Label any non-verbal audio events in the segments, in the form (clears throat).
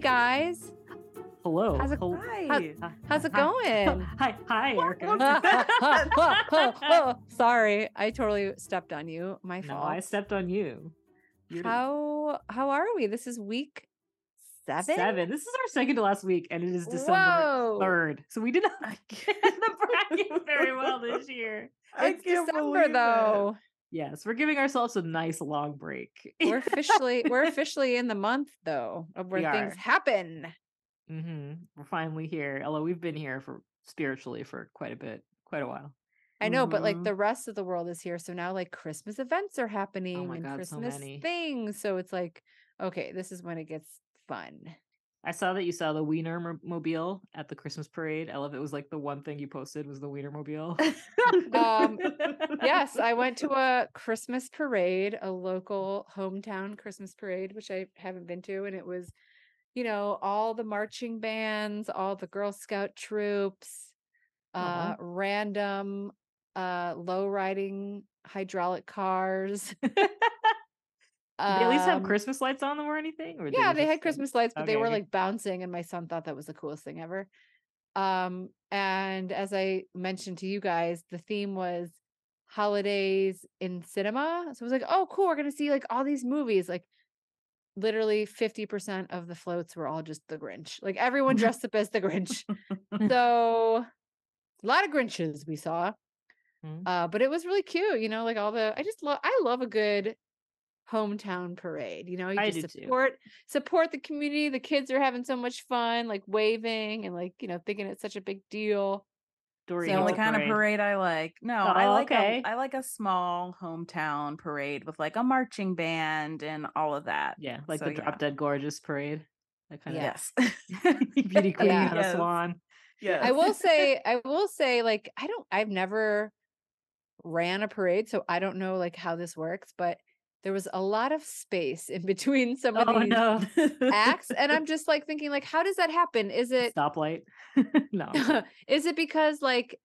guys. Hello. How's it- Hel- Hi. Hi. How's it Hi. going? (laughs) Hi, hi, Erica. (laughs) (laughs) Sorry, I totally stepped on you. My fault. no, fault. I stepped on you. You're the- how how are we? This is week seven. seven. This is our second to last week, and it is December third. So we did not get the bracket very well this year. It's December though. Yes, we're giving ourselves a nice long break. We're (laughs) officially we're officially in the month though of where We things are. happen. hmm We're finally here. Although we've been here for spiritually for quite a bit, quite a while. I know, but like Mhm. the rest of the world is here. So now like Christmas events are happening Oh and God, so Christmas many. things. So it's like, okay, this is when it gets fun. I saw that you saw the Wiener mobile at the Christmas parade. I love it. it was like the one thing you posted was the Wiener mobile. (laughs) Um, yes, I went to (laughs) a Christmas parade, a local hometown Christmas parade, which I haven't been to, and it was, you know, all the marching bands, all the Girl Scout troops, uh, Aw. random, uh, low riding hydraulic cars. (laughs) Did they at least have Um, Christmas lights on them or anything? Or yeah, they just, had Christmas lights, but they were like bouncing, and my son thought that was the coolest thing ever. Um, and as I mentioned to you guys, the theme was holidays in cinema. So I was like, oh, cool, we're gonna see like all these movies. Like literally 50% of the floats were all just the Grinch. Like everyone (laughs) dressed up as the Grinch. (laughs) so a lot of Grinches we saw. Hmm. Uh, but it was really cute, you know, like all the I just love I love a good hometown parade. You know, you I just do too. support support the community. The kids are having so much fun, like waving and like, you know, thinking it's such a big deal. Dory It's the only Hill kind of parade I like. No, I Oh, like okay. a, I like a small hometown parade with like a marching band and all of that. Yeah, like So, the yeah. Drop Dead Gorgeous parade. That kind of Yes. (laughs) (laughs) beauty queen Yeah. on a Yes. swan. Yes. I will (laughs) say, I will say, like, I don't I've never ran a parade, so I don't know like how this works, but there was a lot of space in between some of Oh these no! acts. And I'm (laughs) just like thinking, like, how does that happen? Is it stoplight. (laughs) no. (laughs) Is it because like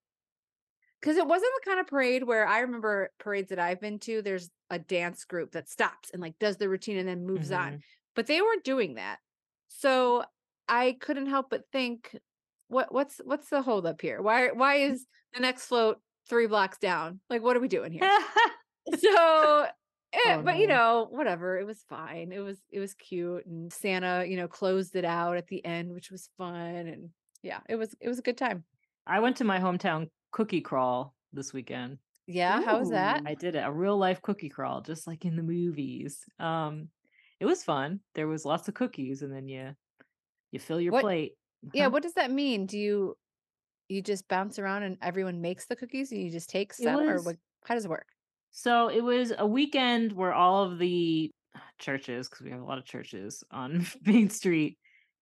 because it wasn't the kind of parade where I remember parades that I've been to, there's a dance group that stops and like does the routine and then moves on. Mhm. But they weren't doing that. So I couldn't help but think, what what's what's the hold up here? Why why is the next float three blocks down? Like what are we doing here? so eh, Oh, but you know whatever it was fine it was it was cute and santa you know closed it out at the end which was fun and yeah it was it was a good time I went to my hometown cookie crawl this weekend. yeah how was that I did it, a real life cookie crawl, just like in the movies. Um, it was fun. There was lots of cookies, and then you you fill your What- plate. yeah what does that mean do you you just bounce around and everyone makes the cookies and you just take It some or was- what how does it work So it was a weekend where all of the uh, churches, because we have a lot of churches on (laughs) Main Street,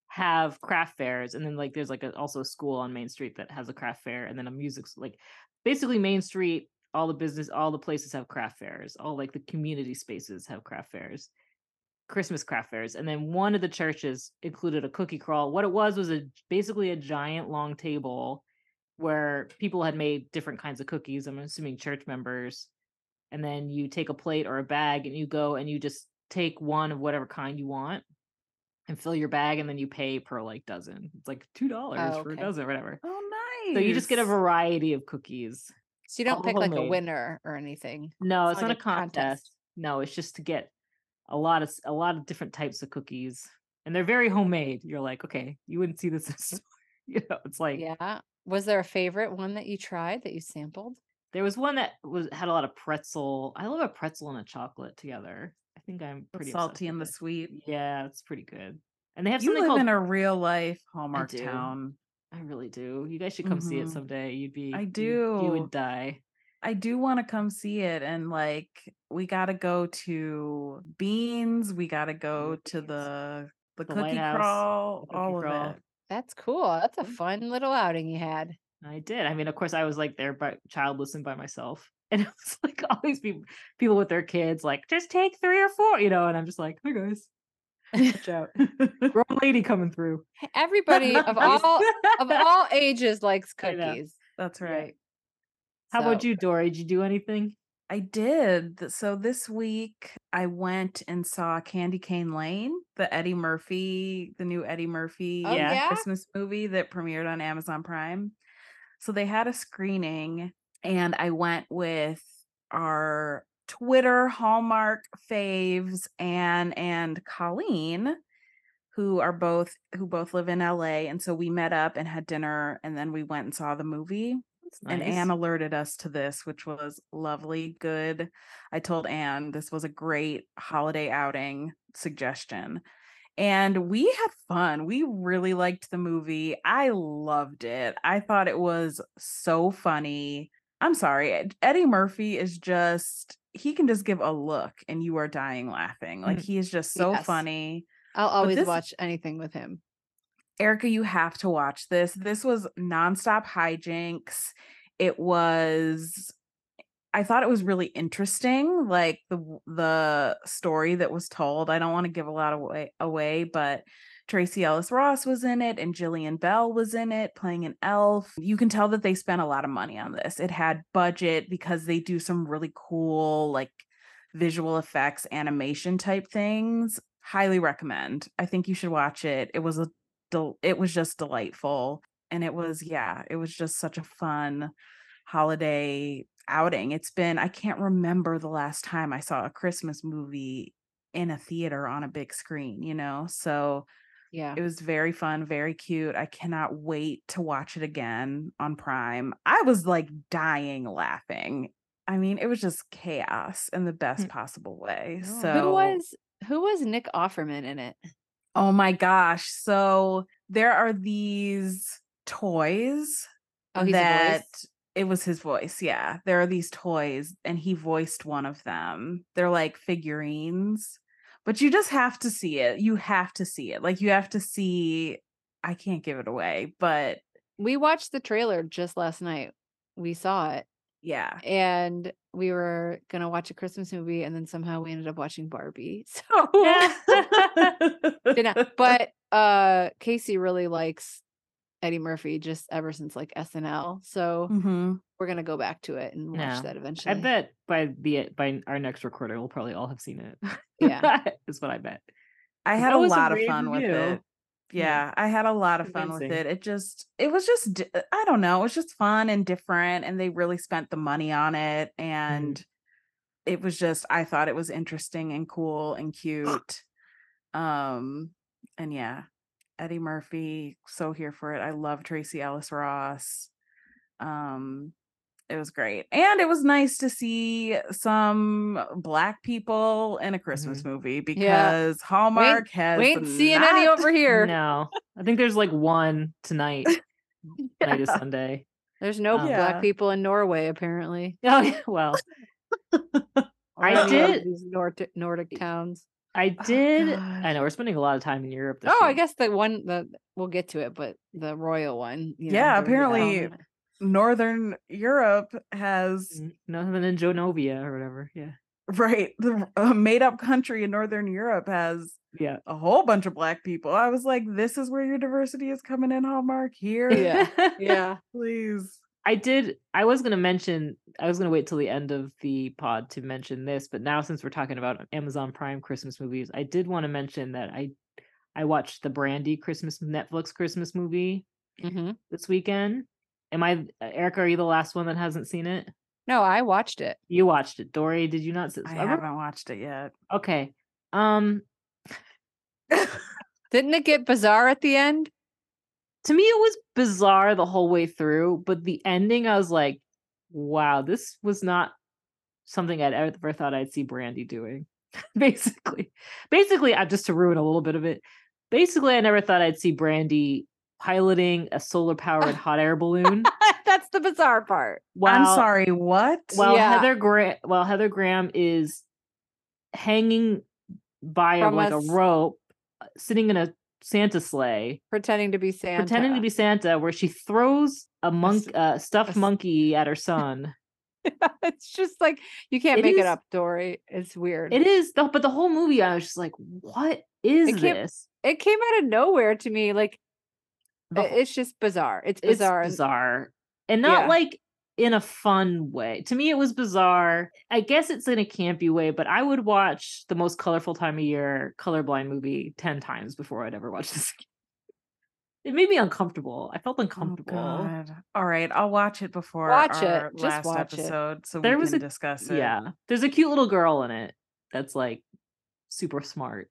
have craft fairs, and then like there's like a, also a school on Main Street that has a craft fair, and then a music like basically Main Street, all the business, all the places have craft fairs, all like the community spaces have craft fairs, Christmas craft fairs, and then one of the churches included a cookie crawl. What it was was a basically a giant long table where people had made different kinds of cookies. I'm assuming church members and then you take a plate or a bag and you go and you just take one of whatever kind you want and fill your bag and then you pay per like dozen. It's like two dollars Oh, for a dozen or whatever. Oh, nice. So you just get a variety of cookies. so you don't pick like a winner or anything No, It's it's, not not a a contest. contest. No, it's just to get a lot of a lot of different types of cookies. And they're very homemade. You're like, okay, you wouldn't see this (laughs) in store. (laughs) You know, it's like yeah was there a favorite one that you tried that you sampled there was one that was had a lot of pretzel. I love a pretzel and a chocolate together. I think I'm pretty obsessed salty and the sweet. Yeah, it's pretty good. And they have You something live called in a real life Hallmark do. town. I really do. You guys should come see it Mhm. someday. You'd be I you- You, would die. I do want to come see it, and like we got to go to Beans. We got to go to the the, The cookie Lighthouse, crawl. the cookie all crawl. of it. that's cool that's a Mm. fun little outing you had I did. I mean, of course, I was like there but childless and by myself. (laughs) And it was like all these people people with their kids, like, just take three or four, you know, and I'm just like, hi guys. Watch out. (laughs) (laughs) Grown lady coming through. everybody of all of all ages likes cookies That's right. How about you, Dory? Did you do anything? I did. So this week I went and saw Candy Cane Lane, the Eddie Murphy, the new Eddie Murphy Oh, Yeah. yeah? Christmas movie that premiered on Amazon Prime. So they had a screening and I went with our Twitter Hallmark faves Anne and Colleen who are both who both live in LA and so we met up and had dinner and then we went and saw the movie That's and nice. Anne alerted us to this, which was lovely, good. I told Anne this was a great holiday outing suggestion. And we had fun. We really liked the movie. I loved it. I thought it was so funny. I'm sorry. Eddie Murphy is just, he can just give a look and you are dying laughing. Like Mhm. he is just so Yes. funny. I'll always this- watch anything with him. Erica, you have to watch this. This was nonstop hijinks. It was I thought it was really interesting, like the the story that was told. I don't want to give a lot away away, but Tracee Ellis Ross was in it and Jillian Bell was in it playing an elf. You can tell that they spent a lot of money on this. It had budget because they do some really cool like visual effects animation type things. Highly recommend. I think you should watch it. It was a del- it was just delightful and it was yeah, it was just such a fun holiday outing. It's been I can't remember the last time I saw a Christmas movie in a theater on a big screen, you know? So Yeah. it was very fun, very cute. I cannot wait to watch it again on Prime. I was like dying laughing. I mean, it was just chaos in the best Mm. possible way. Oh. So Who was who was Nick Offerman in it? Oh my gosh. So there are these toys Oh, that? It was his voice. Yeah. There are these toys and he voiced one of them. They're like figurines, but you just have to see it. You have to see it. Like you have to see I can't give it away, but We watched the trailer just last night. We saw it yeah. and we were gonna watch a Christmas movie and then somehow we ended up watching Barbie. (laughs) So know, (laughs) but uh Casey really likes Eddie Murphy just ever since like SNL. So Mhm. we're gonna go back to it and watch Yeah. that eventually. I bet by the by our next recording, we'll probably all have seen it. (laughs) Yeah. is what I bet. I had a was a lot of rave fun with it. Yeah. Yeah, I had a lot of fun with it. It just it was just I don't know, it was just fun and different and they really spent the money on it and it was just I thought it was interesting and cool and (gasps) cute. Um and yeah, Eddie Murphy so here for it. I love Tracee Ellis Ross. Um it was great. And it was nice to see some black people in a Christmas movie because Hallmark has we ain't seeing any over here. No, I think there's like one tonight. (laughs) Tonight is Yeah. Sunday. There's no Um, Yeah. black people in Norway apparently. Oh yeah, well, (laughs) I did- these Nordic Nordic towns. I Oh, did. gosh. I know we're spending a lot of time in Europe. This Oh, I guess the one that we'll get to it, but the royal one. you know, Yeah, during apparently. Northern Europe has N- nothing than Jonovia or whatever. Yeah, right the uh, made up country in Northern Europe has yeah. a whole bunch of black people. I was like, this is where your diversity is coming in, Hallmark. Here, Yeah. (laughs) yeah. please. I did. I was going to mention. I was going to wait till the end of the pod to mention this, but now since we're talking about Amazon Prime Christmas movies, I did want to mention that I I watched the Brandy Christmas Netflix Christmas movie hmm this weekend. Am I Erica? Are you the last one that hasn't seen it? No, I watched it. You watched it, Dory. Did you not? I haven't watched it yet. Okay. Um, (laughs) Didn't it get bizarre at the end? To me, it was bizarre the whole way through, but the ending, I was like, wow, this was not something I'd ever thought I'd see Brandy doing. (laughs) basically, basically, I'm just to ruin a little bit of it. Basically, I never thought I'd see Brandy piloting a solar powered (laughs) hot air balloon. That's the bizarre part. While, I'm sorry, what? While Yeah. Heather Graham, while Heather Graham is hanging by a, like a a s- rope, uh, sitting in a Santa sleigh, Pretending to be Santa. pretending to be Santa, where she throws a monk, a, uh, stuffed s- monkey at her son. (laughs) it's just like you can't It make is- it up, Dory. It's weird. It is, but the whole movie, I was just like, "What is It can't- this?" it came out of nowhere to me. Like The it's just bizarre. It's It's bizarre. and- bizarre, and not Yeah. like in a fun way. To me, it was bizarre. I guess it's in a campy way, but I would watch the most colorful time of year colorblind movie 10 times before I'd ever watch (laughs) this again. It made me uncomfortable. I felt Oh uncomfortable. God. All right, I'll watch it before Watch it. Just last watch it. episode so There we was can a- discuss it. yeah. There's a cute little girl in it that's like super smart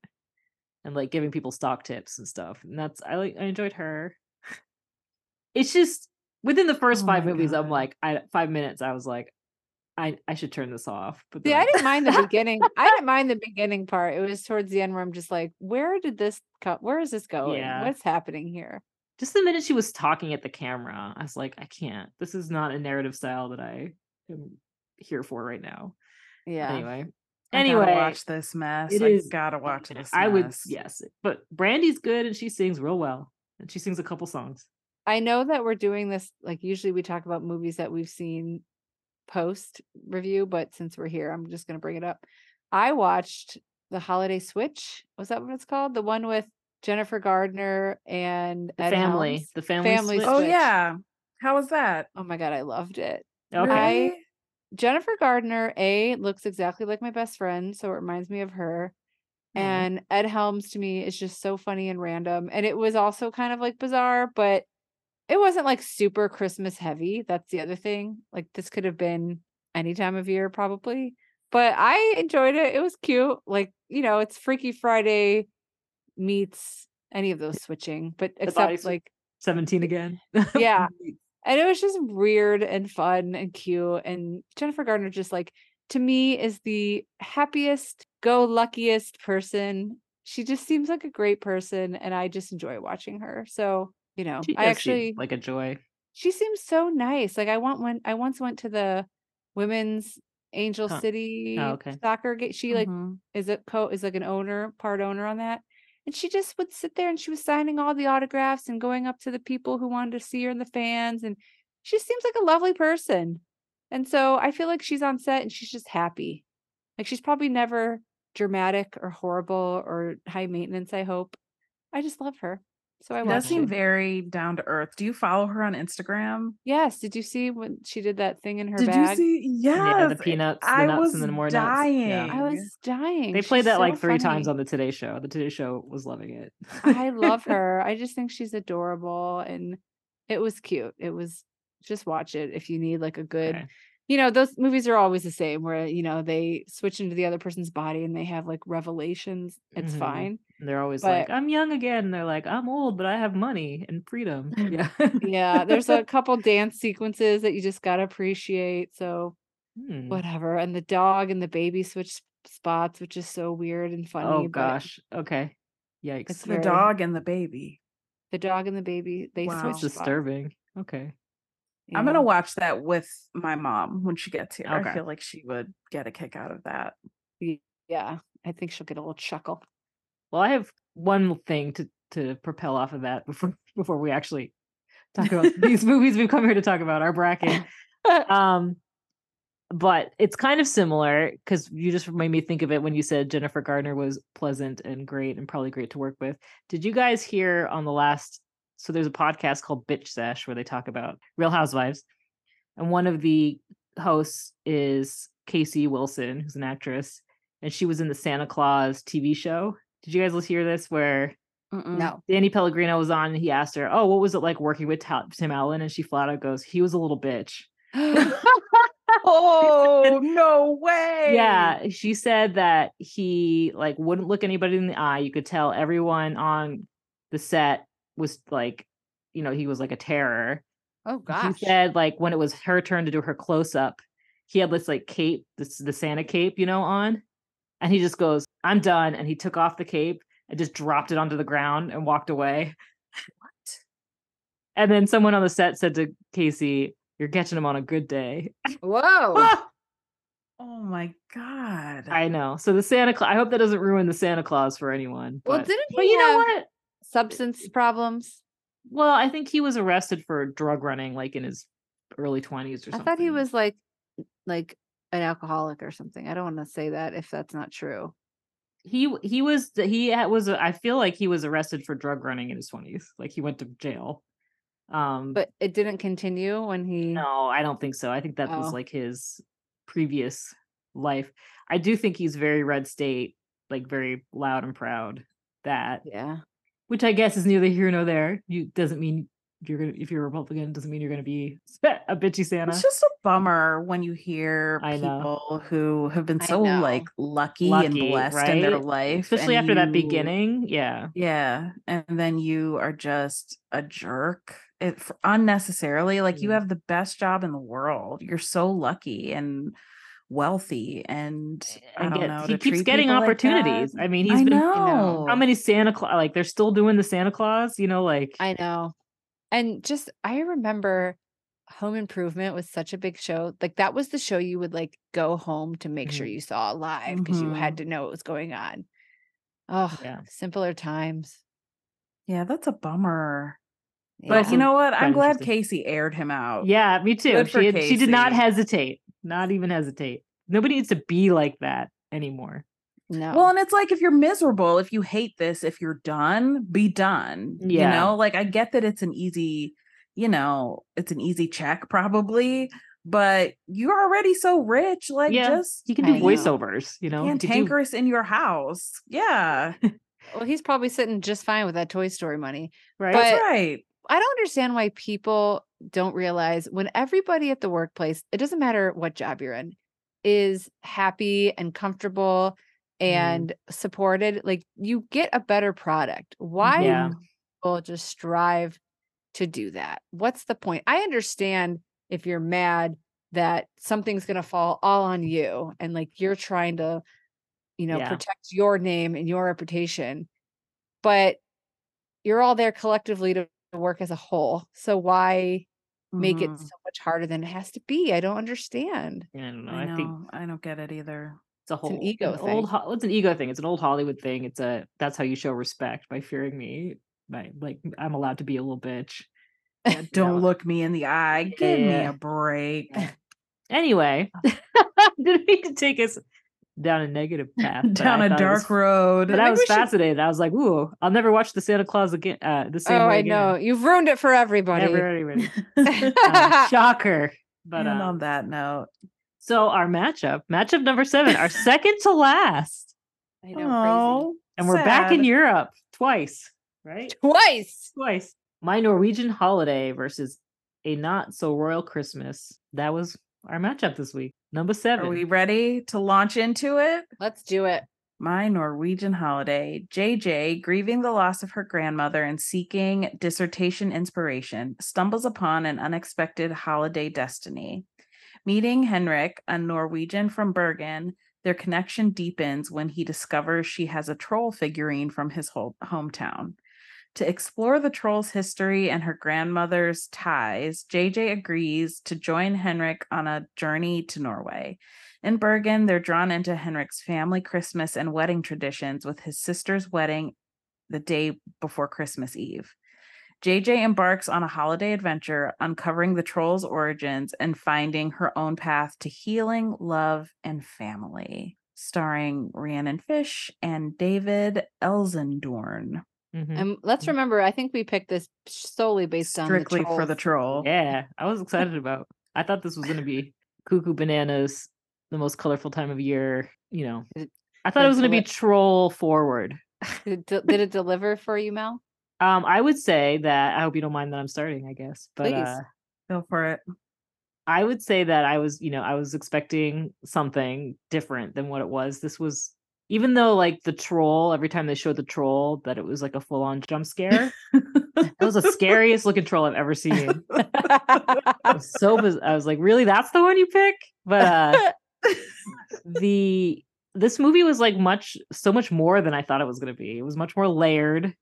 and like giving people stock tips and stuff. And that's I like I enjoyed her. (laughs) It's just within the oh first Oh five movies, I'm like, I five minutes, I was like, I I should turn this off. But See, I didn't mind the (laughs) beginning. I didn't mind the beginning part. It was towards the end where I'm just like, where did this come? Where is this going? Yeah. What's happening here? just the minute she was talking at the camera, I was like, I can't. This is not a narrative style that I am here for right now. Yeah. Anyway. I Anyway, watch this mess. it I is- gotta watch this. I would yes, but Brandy's good and she sings real well. And she sings a couple songs. I know that we're doing this like usually we talk about movies that we've seen post review, but since we're here, I'm just gonna bring it up. I watched the Holiday Switch. Was that what it's called? The one with Jennifer Gardner and The Ed family. Helms? The family. Family Switch. Oh yeah. How was that? Oh my god, I loved it. Okay. I- Really? Jennifer Gardner, A, looks exactly like my best friend, so it reminds me of her. Aw. And Ed Helms to me is just so funny and random. And it was also kind of like bizarre, but it wasn't like super Christmas heavy. That's the other thing. Like this could have been any time of year, probably. But I enjoyed it. It was cute. Like, you know, it's Freaky Friday meets any of those switching, but body except like 17 again. Yeah. (laughs) and it was just weird and fun and cute and jennifer gardner just like to me is the happiest go luckiest person she just seems like a great person and i just enjoy watching her so you know She i actually like a joy. she seems so nice like i want one i once went to the women's angel Huh. city Oh, okay. soccer game she like Mhm. is a co is like an owner part owner on that and she just would sit there and she was signing all the autographs and going up to the people who wanted to see her and the fans and she seems like a lovely person and so i feel like she's on set and she's just happy like she's probably never dramatic or horrible or high maintenance i hope i just love her so i She does watched seem it. very down to earth. Do you follow her on Instagram? yes did you see when she did that thing in her Did bag you see? Yes. Yeah, the peanuts, the I nuts, was and then more nuts. dying. Yeah. i was dying They played She's that like so three times on the Today Show. The Today Show was loving it. I love (laughs) her. I just think she's adorable and it was cute. It was just watch it if you need like a good Okay. You know, those movies are always the same where, you know, they switch into the other person's body and they have like revelations. It's Mhm. fine. And they're always But- like, I'm young again. And they're like, I'm old, but I have money and freedom. (laughs) Yeah. Yeah. There's a (laughs) couple dance sequences that you just gotta appreciate. So Hmm. whatever. And the dog and the baby switch spots, which is so weird and funny. Oh gosh. Okay. Yikes. It's The very- dog and the baby. The dog and the baby, they Wow. switch It's spots. disturbing. Okay. I'm gonna watch that with my mom when she gets here. Okay. I feel like she would get a kick out of that. Yeah. I think she'll get a little chuckle. Well, I have one thing to to propel off of that before (laughs) before we actually talk about (laughs) these movies we've come here to talk about our bracket. (laughs) Um, but it's kind of similar because you just made me think of it when you said Jennifer Gardner was pleasant and great and probably great to work with. Did you guys hear on the last? So there's a podcast called Bitch Sesh where they talk about Real Housewives, and one of the hosts is Casey Wilson, who's an actress, and she was in the Santa Claus TV show. Did you guys hear this? Where Mm-mm. No. Danny Pellegrino was on and he asked her, Oh, what was it like working with Tim Allen? And she flat out goes, He was a little bitch. (laughs) Oh no (laughs) way! Yeah. She said that he like wouldn't look anybody in the eye. You could tell everyone on the set was like, you know, he was like a terror. Oh gosh. He said like when it was her turn to do her close up, he had this like cape, this the Santa cape, you know, on. And he just goes, I'm done. And he took off the cape and just dropped it onto the ground and walked away. What? (laughs) And then someone on the set said to Casey, You're catching him on a good day. Whoa. (laughs) Oh my god. I know. So the Santa Claus, I hope that doesn't ruin the Santa Claus for anyone. Well, but- didn't he but you know uh, what? Substance problems? Well, I think he was arrested for drug running like in his early 20s or something. I thought he was like like an alcoholic or something. I don't want to say that if that's not true. he he was he was I feel like he was arrested for drug running in his 20s. Like he went to jail. Um, But it didn't continue when he. no, I don't think so. I think that was Oh. like his previous life. I do think he's very red state, like very loud and proud. That, Yeah. Which I guess is neither here nor there. You doesn't mean you're gonna if you're a Republican doesn't mean you're gonna be (laughs) a bitchy Santa. It's just a bummer when you hear people who have been so like know. lucky, and Lucky, blessed in their life, Especially after that beginning. Yeah. Yeah, and then you are just a jerk it, unnecessarily. Like you Mm. have the best job in the world. You're so lucky and wealthy, and I And don't get- know. he keeps getting people like opportunities. I mean, I he's been know. how many Santa Claus like they're still doing the Santa Claus, you know, like I know. And just I remember Home Improvement was such a big show. Like that was the show you would like go home to make sure Mhm. you saw live because you had Mhm. to know what was going on. Oh, Yeah. simpler times. Yeah, that's a bummer. Yeah. But you know what? I'm glad. Casey aired him out. Yeah, me too. She had- she did not hesitate. Not even hesitate. Nobody needs to be like that anymore. no. Well, and it's like if you're miserable, if you hate this, if you're done, be done. Yeah. You know, like I get that it's an easy, you know, it's an easy check probably, but you're already so rich. Like Yeah, just You can I do know. voiceovers, you know. you could do- cantankerous in your house. Yeah. (laughs) well, he's probably sitting just fine with that Toy Story money. right? but- That's right. I don't understand why people don't realize when everybody at the workplace, it doesn't matter what job you're in, is happy and comfortable mm-hmm. and supported, like you get a better product. Why Yeah. people just strive to do that? What's the point? I understand if you're mad that something's going to fall all on you and like you're trying to, you know, Yeah. protect your name and your reputation, but you're all there collectively to work as a whole. So why make it Mhm. so much harder than it has to be? I don't understand. I don't know. I I, know. think I don't get it either. it's a whole ego an thing. Old, it's an ego thing. It's an old Hollywood thing. It's a that's how you show respect by fearing me. By like I'm allowed to be a little bitch. (laughs) Yeah, don't look me in the eye. Give me a break. (laughs) Anyway, (laughs) mean to take us down a negative (laughs) path. Down a dark was- road. But I Maybe was we should- fascinated. I was like, "Ooh, I'll never watch the Santa Claus again." Uh, the same Oh, way I again. know. You've ruined it for everybody. Never, anybody. (laughs) Um, shocker. But and um, on that note, so our matchup, matchup number seven, our (laughs) second to last, I know, oh, and we're back in. Europe twice, right? Twice. Twice. My Norwegian holiday versus a not so royal Christmas. That was our matchup this week. Number seven. Are we ready to launch into it? Let's do it. My Norwegian holiday. JJ, grieving the loss of her grandmother and seeking dissertation inspiration, stumbles upon an unexpected holiday destiny. Meeting Henrik, a Norwegian from Bergen, their connection deepens when he discovers she has a troll figurine from his whole hometown. To explore the troll's history and her grandmother's ties, JJ agrees to join Henrik on a journey to Norway. In Bergen, they're drawn into Henrik's family Christmas and wedding traditions with his sister's wedding the day before Christmas Eve. JJ embarks on a holiday adventure, uncovering the troll's origins and finding her own path to healing, love, and family. Starring Rhiannon Fish and David Elsendoorn. Mhm. And let's remember, I think we picked this solely based on Strictly for the troll. Yeah, I was excited about. I thought this was going to be cuckoo bananas, the most colorful time of year. You know, it- I thought it it was going to be troll forward. Did (laughs) it, de- did it deliver for you, Mel? Um, I would say that I hope you don't mind that I'm starting. I guess, but Please. uh, Go for it. I would say that I was, you know, I was expecting something different than what it was. This was, even though like the troll, every time they showed the troll, that it was like a full on jump scare. It was the scariest looking troll I've ever seen. (laughs) So biz- I was like, really? That's the one you pick? But uh the this movie was like much so much more than I thought it was gonna be. It was much more layered.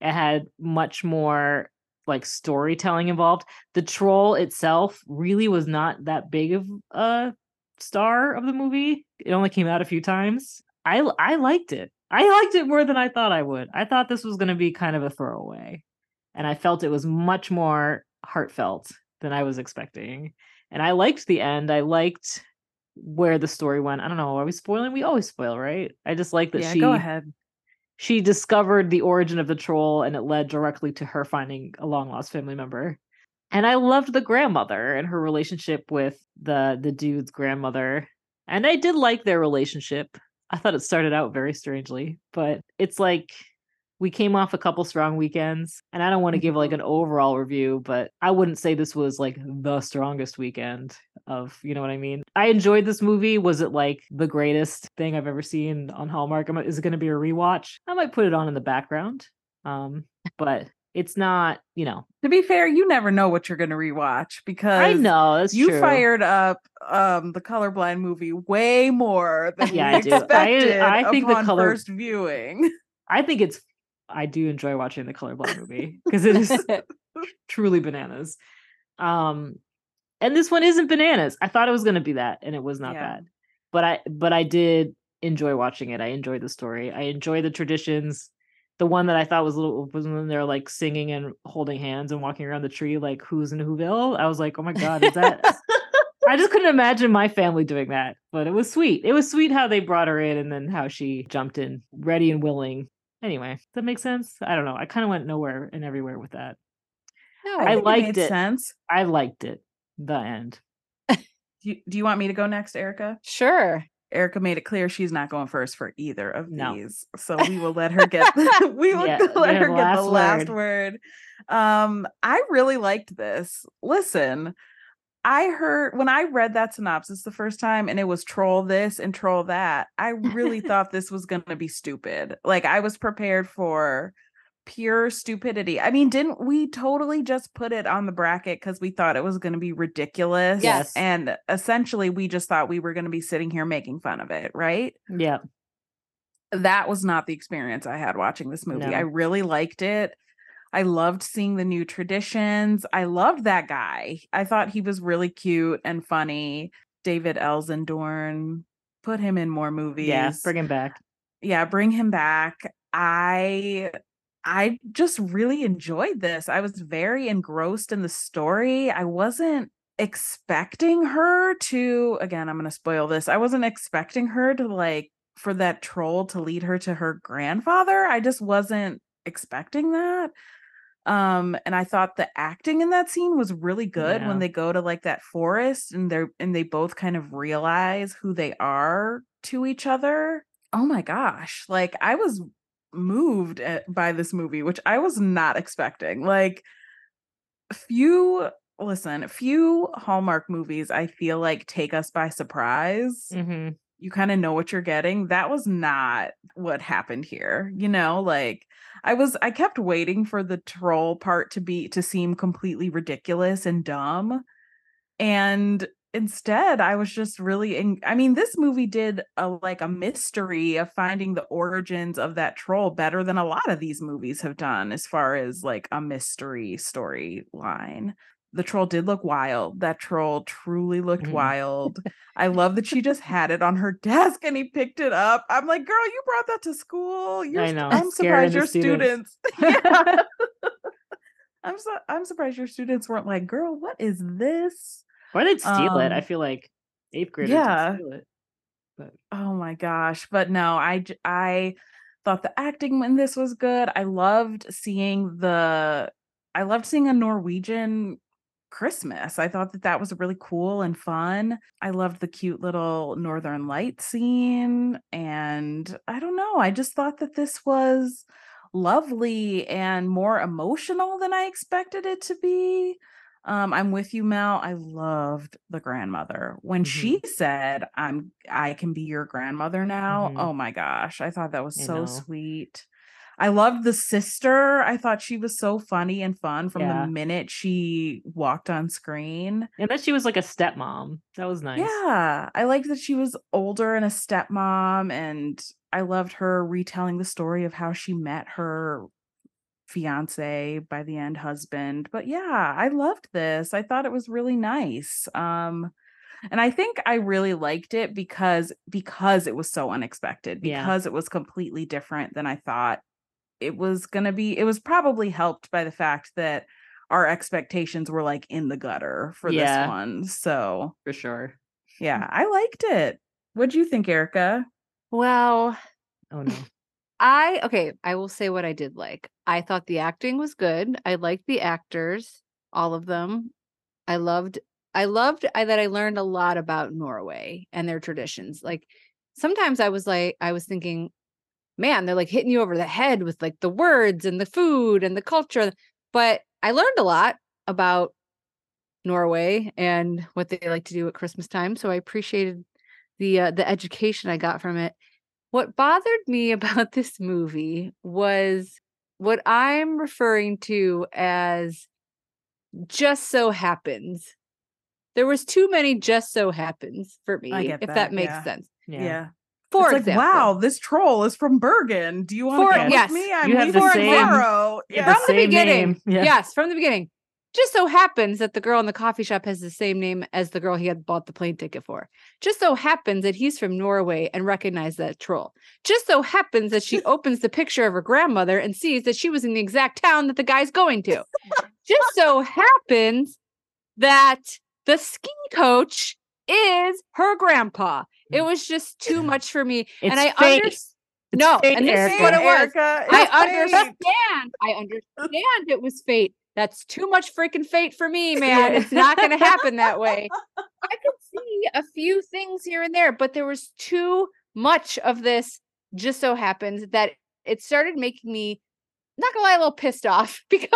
It had much more like storytelling involved. The troll itself really was not that big of a star of the movie. It only came out a few times. I I liked it. I liked it more than I thought I would. I thought this was going to be kind of a throwaway. And I felt it was much more heartfelt than I was expecting. And I liked the end. I liked where the story went. I don't know. Are we spoiling? We always spoil, right? I just like that yeah, she go ahead. she discovered the origin of the troll and it led directly to her finding a long lost family member. And I loved the grandmother and her relationship with the the dude's grandmother. And I did like their relationship. I thought it started out very strangely, but it's like we came off a couple strong weekends and i don't want to give like Mhm. an overall review but i wouldn't say this was like the strongest weekend of you know what i mean? I enjoyed this movie. Was it like the greatest thing i've ever seen on hallmark? Is it going to be a rewatch? I might put it on in the background um but it's not you know To be fair, you never know what you're going to rewatch because i know you true. fired up um the colorblind movie way more than Yeah, I we do. I- expected I think the color- first viewing. (laughs) i think it's i do enjoy watching the colorblind movie (laughs) because it is truly bananas. Um, and this one isn't bananas. I thought it was going to be that, and it was not Yeah. that. But I, but I did enjoy watching it. I enjoyed the story. I enjoy the traditions. The one that I thought was a little was when they're like singing and holding hands and walking around the tree, like who's in Whoville. I was like, oh my god, is that? (laughs) I just couldn't imagine my family doing that, but it was sweet. It was sweet how they brought her in and then how she jumped in, ready and willing. Anyway, does that make sense? I don't know. I kind of went nowhere and everywhere with that. no, I think liked made it. Sense. I liked it. The end. (laughs) Do you, do you want me to go next, Erica? sure. Erica made it clear she's not going first for either of No. these, so we will let her get the, (laughs) (laughs) we will Yeah, (laughs) let her get the last last word. Um, I really liked this. Listen, I heard when I read that synopsis the first time, and it was troll this and troll that. I really thought this was going to be stupid. Like I was prepared for pure stupidity. I mean, didn't we totally just put it on the bracket because we thought it was going to be ridiculous? Yes. And essentially, we just thought we were going to be sitting here making fun of it, right? Yeah. That was not the experience I had watching this movie. No. I really liked it. I loved seeing the new traditions. I loved that guy. I thought he was really cute and funny. David Elsendoorn. Put him in more movies Yeah. Bring him back. yeah bring him back i i just really enjoyed this. I was very engrossed in the story. I wasn't expecting her to again i'm going to spoil this i wasn't expecting her to like for that troll to lead her to her grandfather. I just wasn't expecting that um and i thought the acting in that scene was really good Yeah. when they go to like that forest and they're and they both kind of realize who they are to each other. Oh my gosh like i was moved by this movie which i was not expecting like few listen few hallmark movies i feel like take us by surprise hmm you kind of know what you're getting. That was not what happened here. You know, like I was I kept waiting for the troll part to be to seem completely ridiculous and dumb. And instead, I was just really in I mean, this movie did a like a mystery of finding the origins of that troll better than a lot of these movies have done as far as like a mystery storyline. The troll did look wild. That troll truly looked Mhm. wild. (laughs) I love that she just had it on her (laughs) desk and he picked it up. I'm like, girl, you brought that to school. You're I st- know, I'm surprised your students. students. (laughs) yeah. I'm so I'm surprised your students weren't like, girl, what is this? Or they'd steal it. I Um, feel like eighth graders yeah. steal it. But Oh my gosh. But no, I I thought the acting in this was good. I loved seeing the I loved seeing a Norwegian Christmas. I thought that that was really cool and fun. I loved the cute little northern light scene and I don't know, I just thought that this was lovely and more emotional than I expected it to be. Um, I'm with you, Mel. I loved the grandmother. When she said, I'm I can be your grandmother now. Mhm. Oh my gosh. I thought that was I so know. sweet. I loved the sister. I thought she was so funny and fun from Yeah. the minute she walked on screen. and that she was like a stepmom. That was nice. Yeah, I liked that she was older and a stepmom, and I loved her retelling the story of how she met her fiance by the end husband. But yeah, I loved this. I thought it was really nice. Um and I think I really liked it because because it was so unexpected, Yeah. because it was completely different than I thought it was going to be. It was probably helped by the fact that our expectations were like in the gutter for Yeah. this one. So, For sure. yeah, I liked it. What'd you think, Erica? Well, Oh no. I okay, I will say what I did like. I thought the acting was good. I liked the actors, all of them. I loved I loved I, that I learned a lot about Norway and their traditions. Like sometimes I was like I was thinking, man, they're like hitting you over the head with like the words and the food and the culture, but I learned a lot about Norway and what they like to do at Christmas time, so I appreciated the uh, the education I got from it. What bothered me (laughs) about this movie was what I'm referring to as just so happens. There was too many just so happens for me, if that, that, makes yeah. sense. Yeah. For it's example, like, wow, this troll is from Bergen. Do you want For- to come yes, with me? I'm you have leaving the same- tomorrow. Yeah. from the same beginning. name. Yeah. Yes, from the beginning. Just so happens that the girl in the coffee shop has the same name as the girl he had bought the plane ticket for. Just so happens that he's from Norway and recognized that troll. Just so happens that she (laughs) opens the picture of her grandmother and sees that she was in the exact town that the guy's going to. (laughs) Just so happens that the ski coach is her grandpa. It was just too much for me. It's and I understand. No, fate, and this is what it was. Erica, I fate. understand. I understand it was fate. That's too much freaking fate for me, (laughs) man. It's not going to happen that (laughs) way. I could see a few things here and there, but there was too much of this. Just so happens that it started making me, not gonna lie, a little pissed off (laughs) because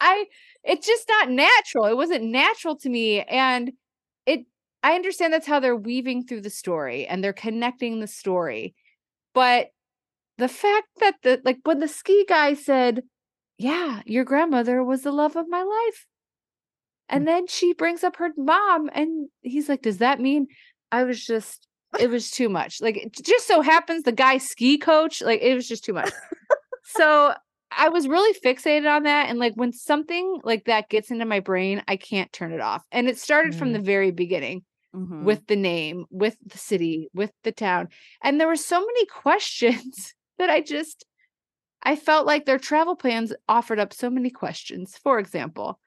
I, it's just not natural. It wasn't natural to me, and it. I understand that's how they're weaving through the story and they're connecting the story, but the fact that the like when the ski guy said, "Yeah, your grandmother was the love of my life," and then she brings up her mom, and he's like, "Does that mean?" I was just, (laughs) it was too much. Like, it just so happens the guy ski coach, like, it was just too much. so I was really fixated on that, and like when something like that gets into my brain, I can't turn it off. And it started from Mm. the very beginning Mhm. with the name, with the city, with the town. And there were so many (laughs) questions that I just I felt like their travel plans offered up so many questions. For example,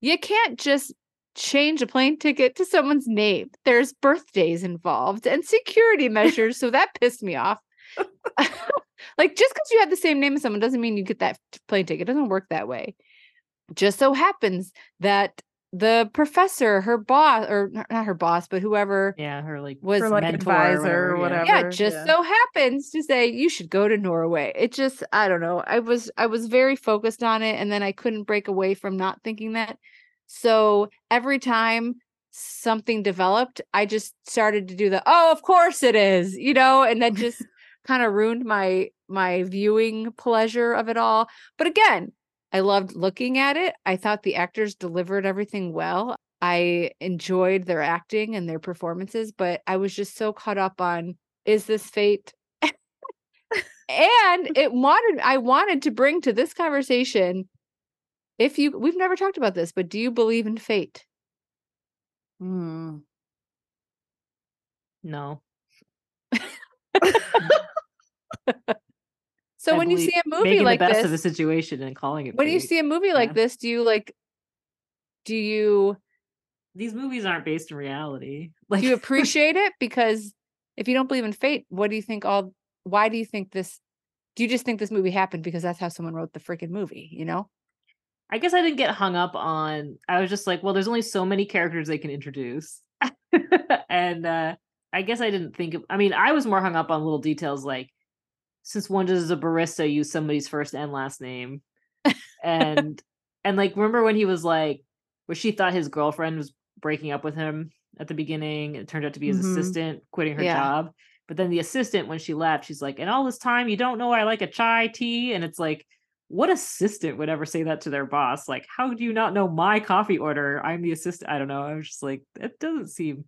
you can't just change a plane ticket to someone's name. There's birthdays involved and security measures, so that pissed me off. (laughs) like just because you have the same name as someone doesn't mean you get that plane ticket. It doesn't work that way. Just so happens that the professor, her boss, or not her boss, but whoever yeah, her like was For like mentor or advisor or whatever, whatever. yeah. yeah, just yeah. so happens to say you should go to Norway. It just I don't know. I was I was very focused on it and then I couldn't break away from not thinking that. So every time something developed, I just started to do the oh, of course it is, you know, and that (laughs) just kind of ruined my my viewing pleasure of it all. But again, I loved looking at it. I thought the actors delivered everything well. I enjoyed their acting and their performances, but I was just so caught up on is this fate? (laughs) and it wanted I wanted to bring to this conversation if you we've never talked about this, but do you believe in fate? Mm. No. (laughs) (laughs) So I when you see a movie like the best this, of the situation and calling it when you see a movie like Yeah. this, do you like do you these movies aren't based in reality. Like (laughs) do you (laughs) appreciate it? Because if you don't believe in fate, what do you think all why do you think this do you just think this movie happened because that's how someone wrote the freaking movie, you know? I guess I didn't get hung up on. I was just like, well, there's only so many characters they can introduce, (laughs) and uh, I guess I didn't think. Of, I mean, I was more hung up on little details like, since when does a barista use somebody's first and last name, (laughs) and and like remember when he was like, where she thought his girlfriend was breaking up with him at the beginning. It turned out to be his Mhm. assistant quitting her Yeah. job. But then the assistant, when she left, she's like, and all this time you don't know I like a chai tea, and it's like what assistant would ever say that to their boss? Like, how do you not know my coffee order? I'm the assistant. I don't know. I was just like, it doesn't seem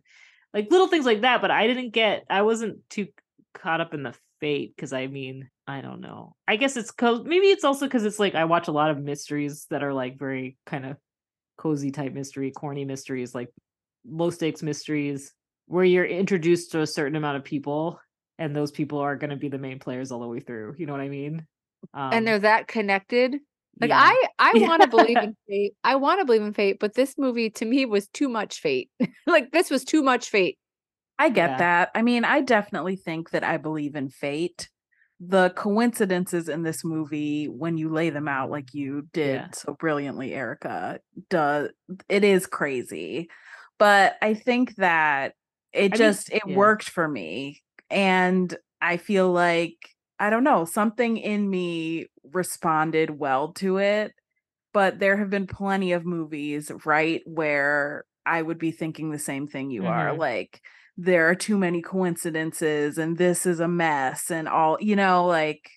like little things like that. But I didn't get, I wasn't too caught up in the fate because I mean, I don't know. I guess it's cause maybe it's also because it's like I watch a lot of mysteries that are like very kind of cozy type mystery, corny mysteries, like low stakes mysteries where you're introduced to a certain amount of people and those people are going to be the main players all the way through. You know what I mean? Um, and they're that connected. Like yeah. I I (laughs) want to believe in fate. I want to believe in fate, but this movie to me was too much fate. (laughs) like this was too much fate. I get Yeah. that. I mean, I definitely think that I believe in fate. the coincidences in this movie when you lay them out like you did Yeah. so brilliantly erica does it is crazy but i think that it I mean, just it yeah. worked for me and i feel like i don't know something in me responded well to it but there have been plenty of movies right where i would be thinking the same thing you are Mhm. like there are too many coincidences and this is a mess and all you know like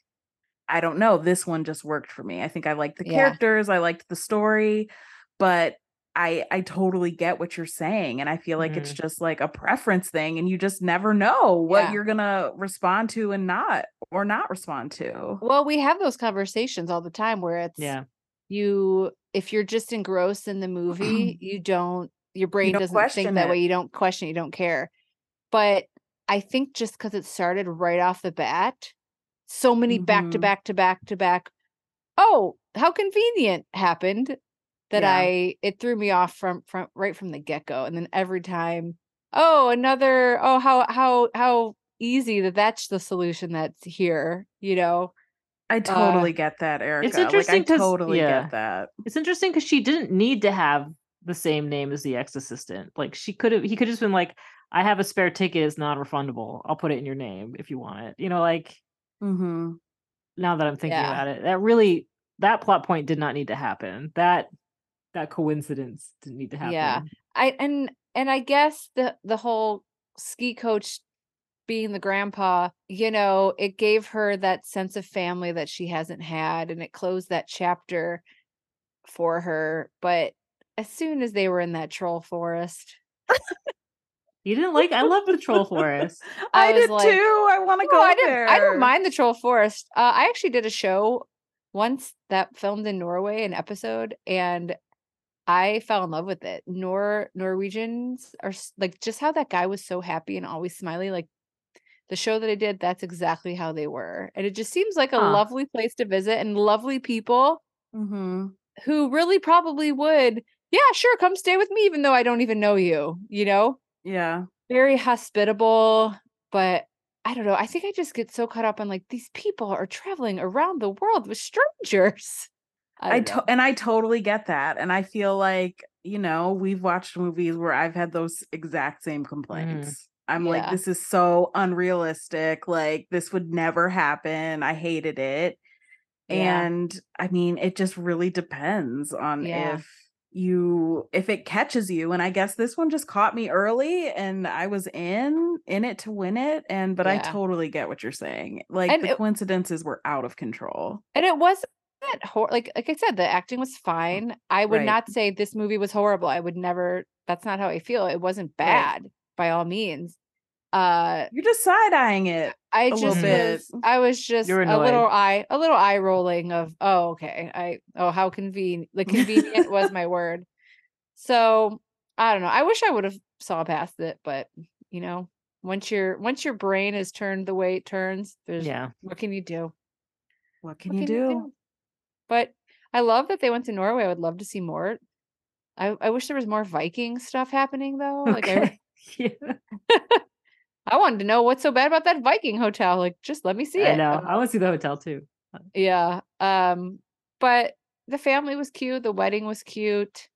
i don't know this one just worked for me i think i liked the Yeah. characters i liked the story but i i totally get what you're saying and i feel like it's mm-hmm. just like a preference thing and you just never know what Yeah. you're gonna respond to and not or not respond to Well, we have those conversations all the time where it's Yeah. you if you're just engrossed in the (clears throat) movie, you don't your brain don't doesn't think that it. way. You don't question, you don't care. But I think just because it started right off the bat, so many back to Mhm. back to back to back. Oh, how convenient happened that Yeah. I it threw me off from from right from the get-go. And then every time, oh, another, oh, how how how easy that that's the solution that's here, you know? i totally get that erica It's interesting like i 'cause- totally yeah. get that It's interesting because she didn't need to have the same name as the ex assistant. Like she could have, he could have just been like, "I have a spare ticket; it's non-refundable. I'll put it in your name if you want it." You know, like hmm now that I'm thinking Yeah. about it, that really that plot point did not need to happen. That that coincidence didn't need to happen. Yeah. I and and I guess the the whole ski coach being the grandpa, you know, it gave her that sense of family that she hasn't had and it closed that chapter for her. But as soon as they were in that troll forest, You didn't like. I love the troll forest. (laughs) I i, did like, too i want to "Oh, go I didn't there I don't mind the troll forest. Uh, I actually did a show once that filmed in Norway, an episode, and I fell in love with it. Nor Norwegians are like just how that guy was so happy and always smiley. Like the show that I did, that's exactly how they were. And it just seems like a Huh. lovely place to visit and lovely people hmm who really probably would, yeah, sure, come stay with me, even though I don't even know you, you know? Yeah Very hospitable, but I don't know. I think I just get so caught up on like these people are traveling around the world with strangers. (laughs) I don't to- and I totally get that, and I feel like you know we've watched movies where I've had those exact same mm. complaints. I'm like, this is so unrealistic. Like this would never happen. I hated it, Yeah. and I mean, it just really depends on Yeah. if you if it catches you and i guess this one just caught me early and i was in in it to win it and but i totally get what you're saying like And the it- coincidences were out of control And it wasn't hor- like like I said, the acting was fine. I would Right. not say this movie was horrible. I would never. That's not how I feel. It wasn't Right. bad by all means. Uh, you're just side-eyeing it I a just was. I was just a little eye, a little eye rolling of, oh, okay. I oh, how convenient. The convenient was my word. So I don't know. I wish I would have saw past it, but you know, once your once your brain is turned the way it turns, there's Yeah. what can you do? what can What you do But I love that they went to Norway. I would love to see more. I, I wish there was more Viking stuff happening though. Like I, Okay. (laughs) yeah. (laughs) (laughs) I wanted to know what's so bad about that Viking hotel. Like just let me see I it. I know. Uh, I want to see the hotel too. yeah. Um, but the family was cute. The wedding was cute.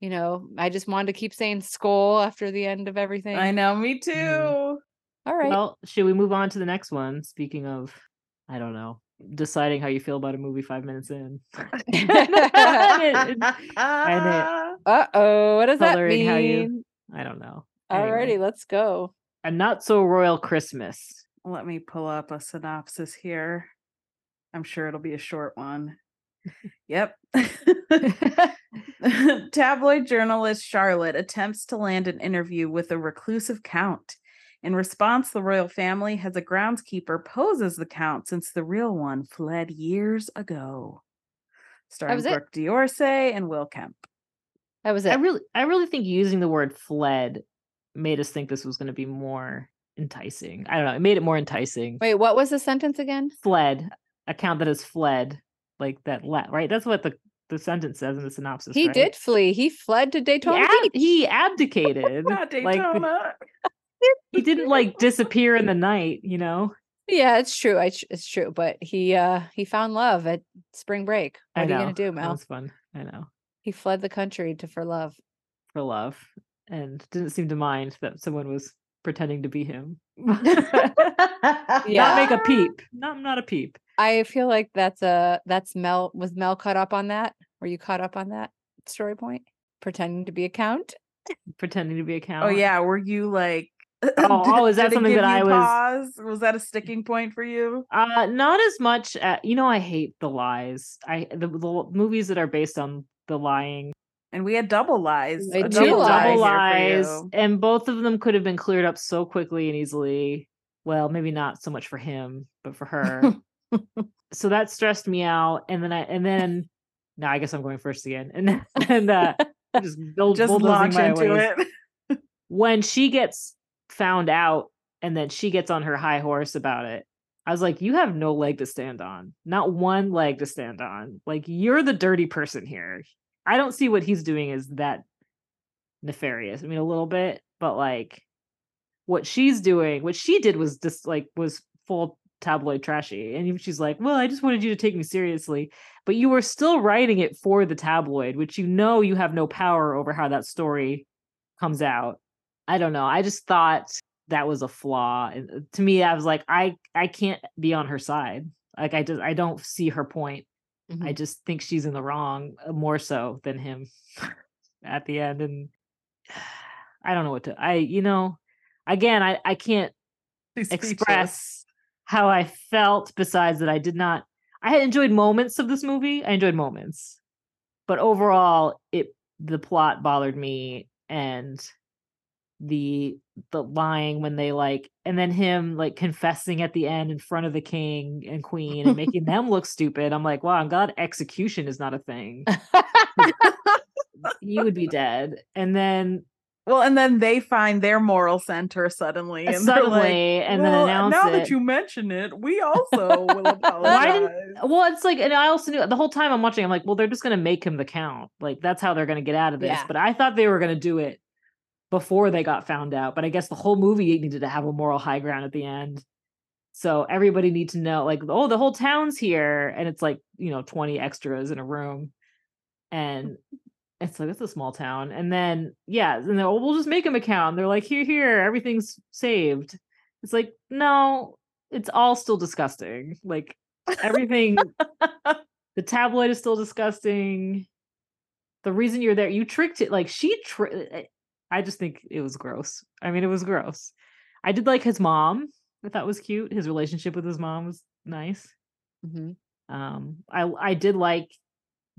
You know, I just wanted to keep saying skål after the end of everything. i know me too All right. Well, should we move on to the next one? Speaking of, I don't know, deciding how you feel about a movie five minutes in. (laughs) I (laughs) uh oh, what does that mean? how you- I don't know. Anyway, Alrighty, let's go. A not so royal Christmas. let me pull up a synopsis here i'm sure it'll be a short one yep (laughs) tabloid journalist charlotte attempts to land an interview with a reclusive count in response the royal family has a groundskeeper pose as the count since the real one fled years ago starring was it. brooke d'orsay and will kemp That was it. I really, I really think using the word "fled" made us think this was going to be more enticing. I don't know. It made it more enticing. Wait, what was the sentence again? Fled, Account that has fled, like that. La- right. That's what the the sentence says in the synopsis. He right? did flee. He fled to He, Daytona ab- Beach. he abdicated. (laughs) Not Like Daytona. (laughs) he didn't like (laughs) disappear in the night. You know. Yeah, it's true. I, it's true. But he uh he found love at spring break. What I are know. you gonna do, That Mel? was fun. I know. He fled the country to for love. For love. And didn't seem to mind that someone was pretending to be him. Yeah. (laughs) Not make a peep. Not not a peep. I feel like that's a that's Mel was Mel caught up on that? Were you caught up on that story point? Pretending to be a count? Pretending to be a count. Oh yeah, were you like? (laughs) Oh, oh, is that something that I you was- Pause? Was that a sticking point for you? Uh not as much uh you know I hate the lies. I the, the movies that are based on the lying And we had double lies. We a double lie double lies and both of them could have been cleared up so quickly and easily well maybe not so much for him but for her (laughs) so that stressed me out and then i and then now i guess i'm going first again and (laughs) and uh I'm just build, Just bulldozing launch into ways. it. (laughs) when she gets found out and then she gets on her high horse about it i was like you have no leg to stand on not one leg to stand on like you're the dirty person here i don't see what he's doing is that nefarious i mean a little bit but like what she's doing what she did was just like was full tabloid trashy and she's like well i just wanted you to take me seriously but you were still writing it for the tabloid which you know you have no power over how that story comes out. I don't know i just thought that was a flaw uh, to me i was like i i can't be on her side like i just i don't see her point I Mhm. just think she's in the wrong uh, more so than him (laughs) at the end. And (sighs) I don't know what to, I, you know, again, I, I can't She's speechless. express how I felt besides that I did not, I had enjoyed moments of this movie. I enjoyed moments, but overall it, the plot bothered me and the the lying when they like and then him like confessing at the end in front of the king and queen and making (laughs) them look stupid i'm like wow i'm glad execution is not a thing (laughs) you would be dead and then Well, and then they find their moral center suddenly, uh, and suddenly like, and then "Well, announce now it that you mention it, we also will (laughs) apologize. well it's like and i also knew the whole time i'm watching i'm like well they're just going to make him the count like that's how they're going to get out of this Yeah. but i thought they were going to do it before they got found out but i guess the whole movie needed to have a moral high ground at the end. So everybody need to know like oh the whole town's here and it's like you know 20 extras in a room. And it's like it's a small town and then yeah and oh, we'll just make him a count they're like here here everything's saved. It's like no it's all still disgusting like everything (laughs) the tabloid is still disgusting. The reason you're there you tricked it like she tri- eh, i just think it was gross i mean it was gross i did like his mom i thought was cute his relationship with his mom was nice Mhm. um i i did like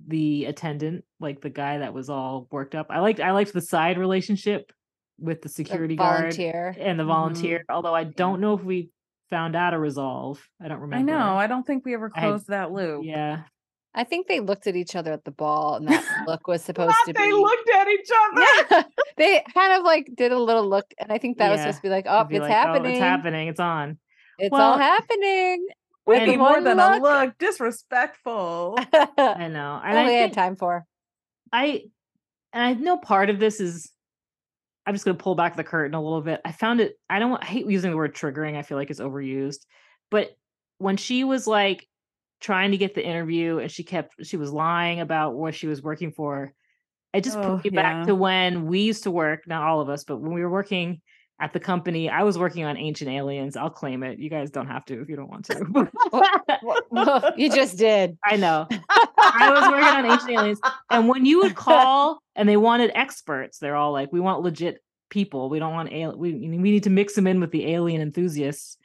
the attendant like the guy that was all worked up i liked i liked the side relationship with the The security guard and the Mhm. volunteer although i don't know if we found out a resolve i don't remember. I know. I don't think we ever had- closed that loop. yeah I think they looked at each other at the ball, and that (laughs) look was supposed to they be. They looked at each other. Yeah, (laughs) they kind of like did a little look, and I think that was supposed to be like, "Oh, be it's like, oh, happening! it's happening it's on It's Well- all happening." Way And more than a look. look. Disrespectful. (laughs) i know and All i we had time for. I and I know part of this is I'm just gonna pull back the curtain a little bit. I found it I don't I hate using the word triggering. I feel like it's overused. But when she was like trying to get the interview and she kept she was lying about what she was working for, it just Oh, put me yeah. back to when we used to work, not all of us, but when we were working at the company, I was working on Ancient Aliens. I'll claim it. You guys don't have to if you don't want to. (laughs) (laughs) You just did. I know. I was working on Ancient Aliens. And when you would (laughs) call and they wanted experts, they're all like, we want legit people. We don't want al- we we need to mix them in with the alien enthusiasts.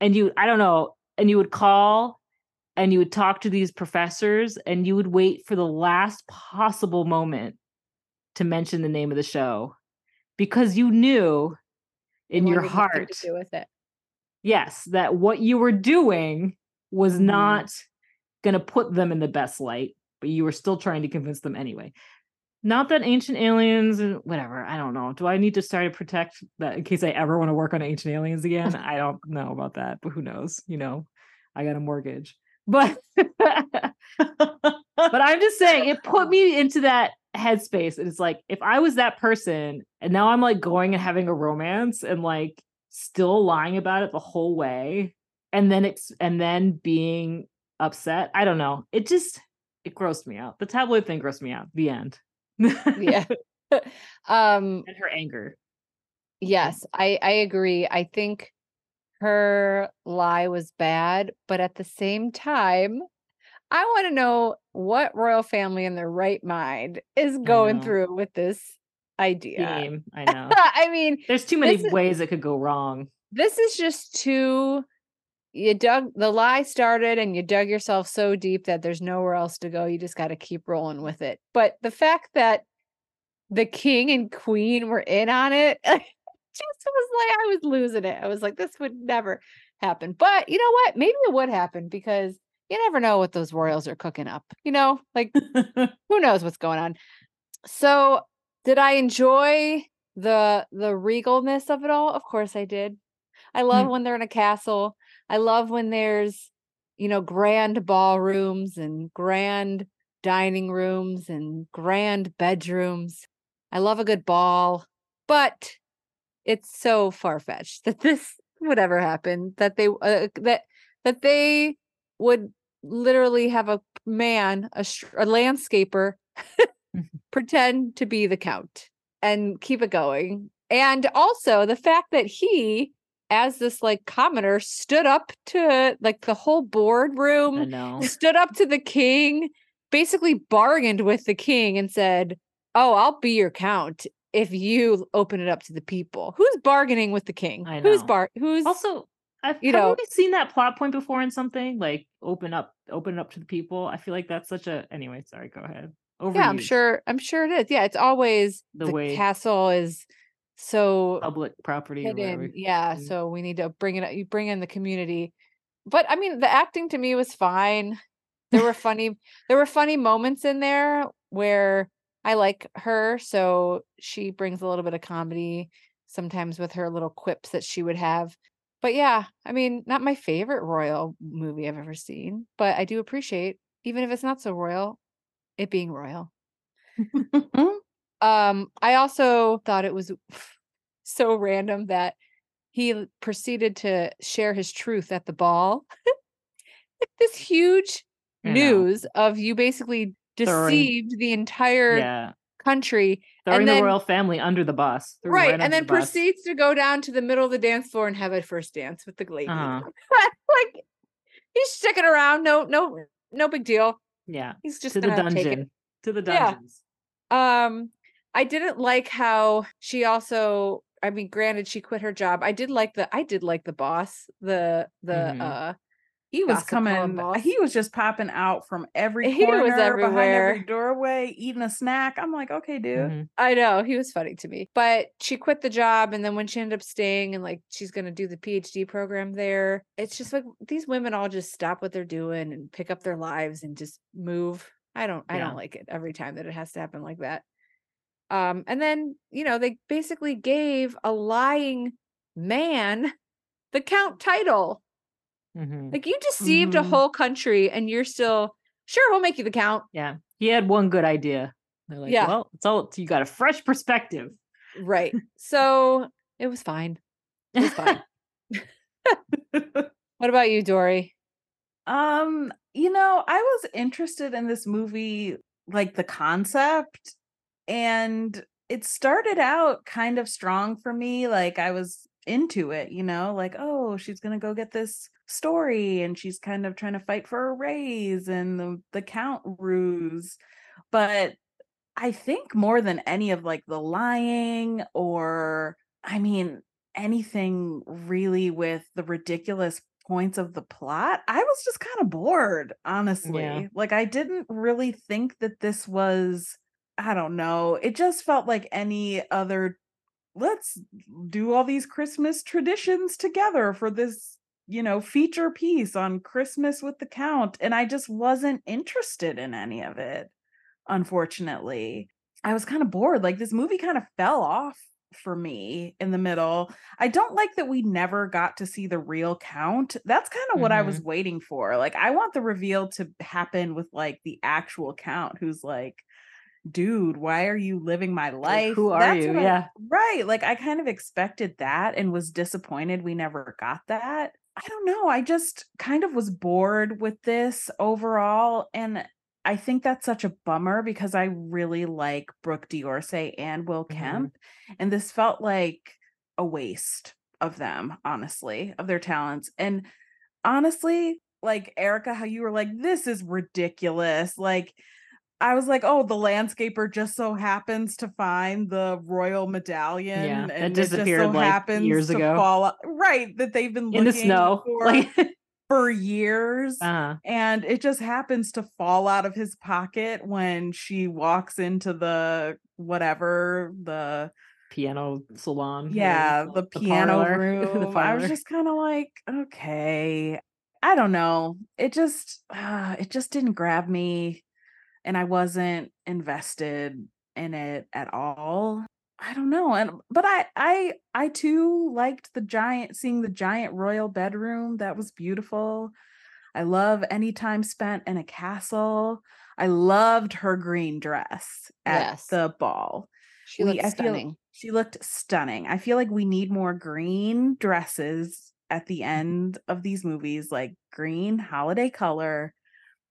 And you, I don't know, and you would call and you would talk to these professors and you would wait for the last possible moment to mention the name of the show because you knew in your heart to do with it. yes that what you were doing was Mhm. not going to put them in the best light but you were still trying to convince them anyway. Not that ancient aliens and whatever i don't know. Do i need to start to protect that in case i ever want to work on ancient aliens again? I don't know about that but who knows you know? I got a mortgage but (laughs) but i'm just saying it put (laughs) me into that headspace and it's like if i was that person and now i'm like going and having a romance and like still lying about it the whole way and then it's and then being upset. I don't know. It just it grossed me out. The tabloid thing grossed me out. The end. yeah. (laughs) um and her anger. yes, I I agree. I think her lie was bad, but at the same time, I want to know what royal family in their right mind is going through with this idea. Theme. I (laughs) know. I mean, There's too many This is- ways it could go wrong. this is just too you dug the lie started and you dug yourself so deep that there's nowhere else to go you just got to keep rolling with it but the fact that the king and queen were in on it (laughs) just was like i was losing it. I was like this would never happen. But you know what? Maybe it would happen because you never know what those royals are cooking up you know? Like (laughs) who knows what's going on. So did i enjoy the the regalness of it all? Of course i did. I love hmm. when they're in a castle. I love when there's you know grand ballrooms and grand dining rooms and grand bedrooms. I love a good ball. But it's so far-fetched that (laughs) this would ever happen that they uh, that that they would literally have a man a, a landscaper (laughs) pretend to be the count and keep it going. And also the fact that he, as this like commoner, stood up to like the whole boardroom, stood up to the king, basically bargained with the king and said, Oh, I'll be your count if you open it up to the people. Who's bargaining with the king? Who's bar who's Also, I've you know- we seen that plot point before in something like open up, open it up to the people. I feel like that's such a. Anyway, sorry. Go ahead. Overused. yeah, I'm sure I'm sure it is. Yeah, it's always The the, way- castle is so Public property. Yeah, Mm. so we need to bring it. Up, you bring in the community, but I mean, the acting to me was fine. There were funny. there were funny moments in there where I like her, so she brings a little bit of comedy sometimes with her little quips that she would have. But yeah, I mean, not my favorite royal movie I've ever seen, but I do appreciate, even if it's not so royal, it being royal. (laughs) Um, I also thought it was (laughs) so random that he proceeded to share his truth at the ball. (laughs) this huge news of you basically Throwing- deceived the entire Yeah. country, Throwing then- the royal family under the bus. 'em right? and then the proceeds to go down to the middle of the dance floor and have a first dance with the lady. Uh-huh. (laughs) like he's sticking around. No, no, no big deal. Yeah. He's just To the gonna take it. dungeon. To the Yeah. dungeons. Um, I didn't like how she also. I mean, granted, she quit her job. I did like the. I did like the boss. The the Mhm. uh. He was coming he was just popping out from every He was corner behind everywhere. every doorway eating a snack i'm like okay dude Mhm. I know he was funny to me, but she quit the job, and then when she ended up staying and like she's gonna do the PhD program there, it's just like these women all just stop what they're doing and pick up their lives and just move. I don't. I Yeah. don't like it every time that it has to happen like that. Um, and then you know they basically gave a lying man the count title. Mhm. Like you deceived a Mhm. whole country and you're still sure we'll make you the count. Yeah. He had one good idea. They're like, Yeah. well, it's all you got a fresh perspective. Right. So it was fine. It was fine. (laughs) (laughs) what about you, Dory? Um, you know, I was interested in this movie, like the concept, and it started out kind of strong for me. Like I was into it, you know, like, oh, she's gonna go get this story and she's kind of trying to fight for a raise and the, the count ruse. But I think more than any of like the lying or I mean anything really with the ridiculous points of the plot, I was just kind of bored, honestly. Like I didn't really think that this was I don't know. It just felt like any other let's do all these Christmas traditions together for this, you know, feature piece on Christmas with the count and I just wasn't interested in any of it unfortunately. I was kind of bored. Like this movie kind of fell off for me in the middle. I don't like that we never got to see the real count. That's kind of what I was mm-hmm. waiting for. Like I want the reveal to happen with like the actual count who's like dude, why are you living my life? who are That's you? what I- Yeah. right. Like I kind of expected that and was disappointed we never got that. I don't know. I just kind of was bored with this overall. And I think that's such a bummer because I really like Brooke D'Orsay and Will Mhm. Kemp. And this felt like a waste of them, honestly, of their talents. And honestly, like Erica, how you were like, this is ridiculous. Like, I was like, oh, the landscaper just so happens to find the royal medallion that and it just so like, happens years to ago. fall out. Right. That they've been In the snow. (laughs) for, Like for years. uh and it just happens to fall out of his pocket when she walks into the whatever the piano salon. yeah it's the piano parlor, (laughs) the room i was just kind of like okay i don't know it just uh, it just didn't grab me and i wasn't invested in it at all i don't know and but i i i too liked the giant seeing the giant royal bedroom that was beautiful i love any time spent in a castle i loved her green dress at Yes. the ball She we- looks I feel- stunning. she looked stunning. I feel like we need more green dresses at the mm-hmm. end of these movies, like green holiday color.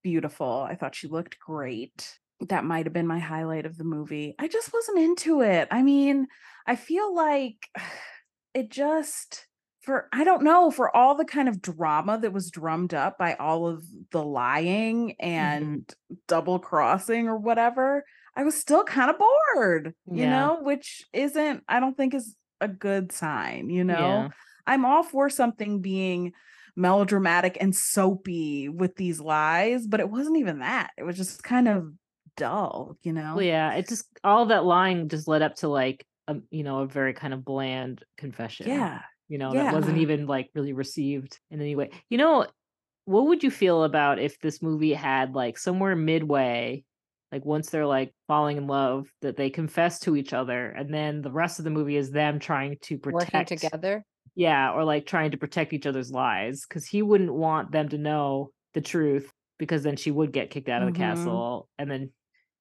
Beautiful. I thought she looked great. That might have been my highlight of the movie. I just wasn't into it. I mean, I feel like (sighs) it just for I don't know, for all the kind of drama that was drummed up by all of the lying mm-hmm. and double crossing or whatever, I was still kind of bored, you Yeah. know, which isn't, I don't think is a good sign, you know. Yeah. I'm all for something being melodramatic and soapy with these lies, but it wasn't even that. It was just kind of dull, you know. Well, yeah, it just all that lying just led up to like a you know a very kind of bland confession. Yeah. you know that wasn't even like really received in any way. You know, what would you feel about if this movie had like somewhere midway, like once they're like falling in love, that they confess to each other, and then the rest of the movie is them trying to protect Working together. Yeah, or like trying to protect each other's lies because he wouldn't want them to know the truth because then she would get kicked out of the Mhm. castle and then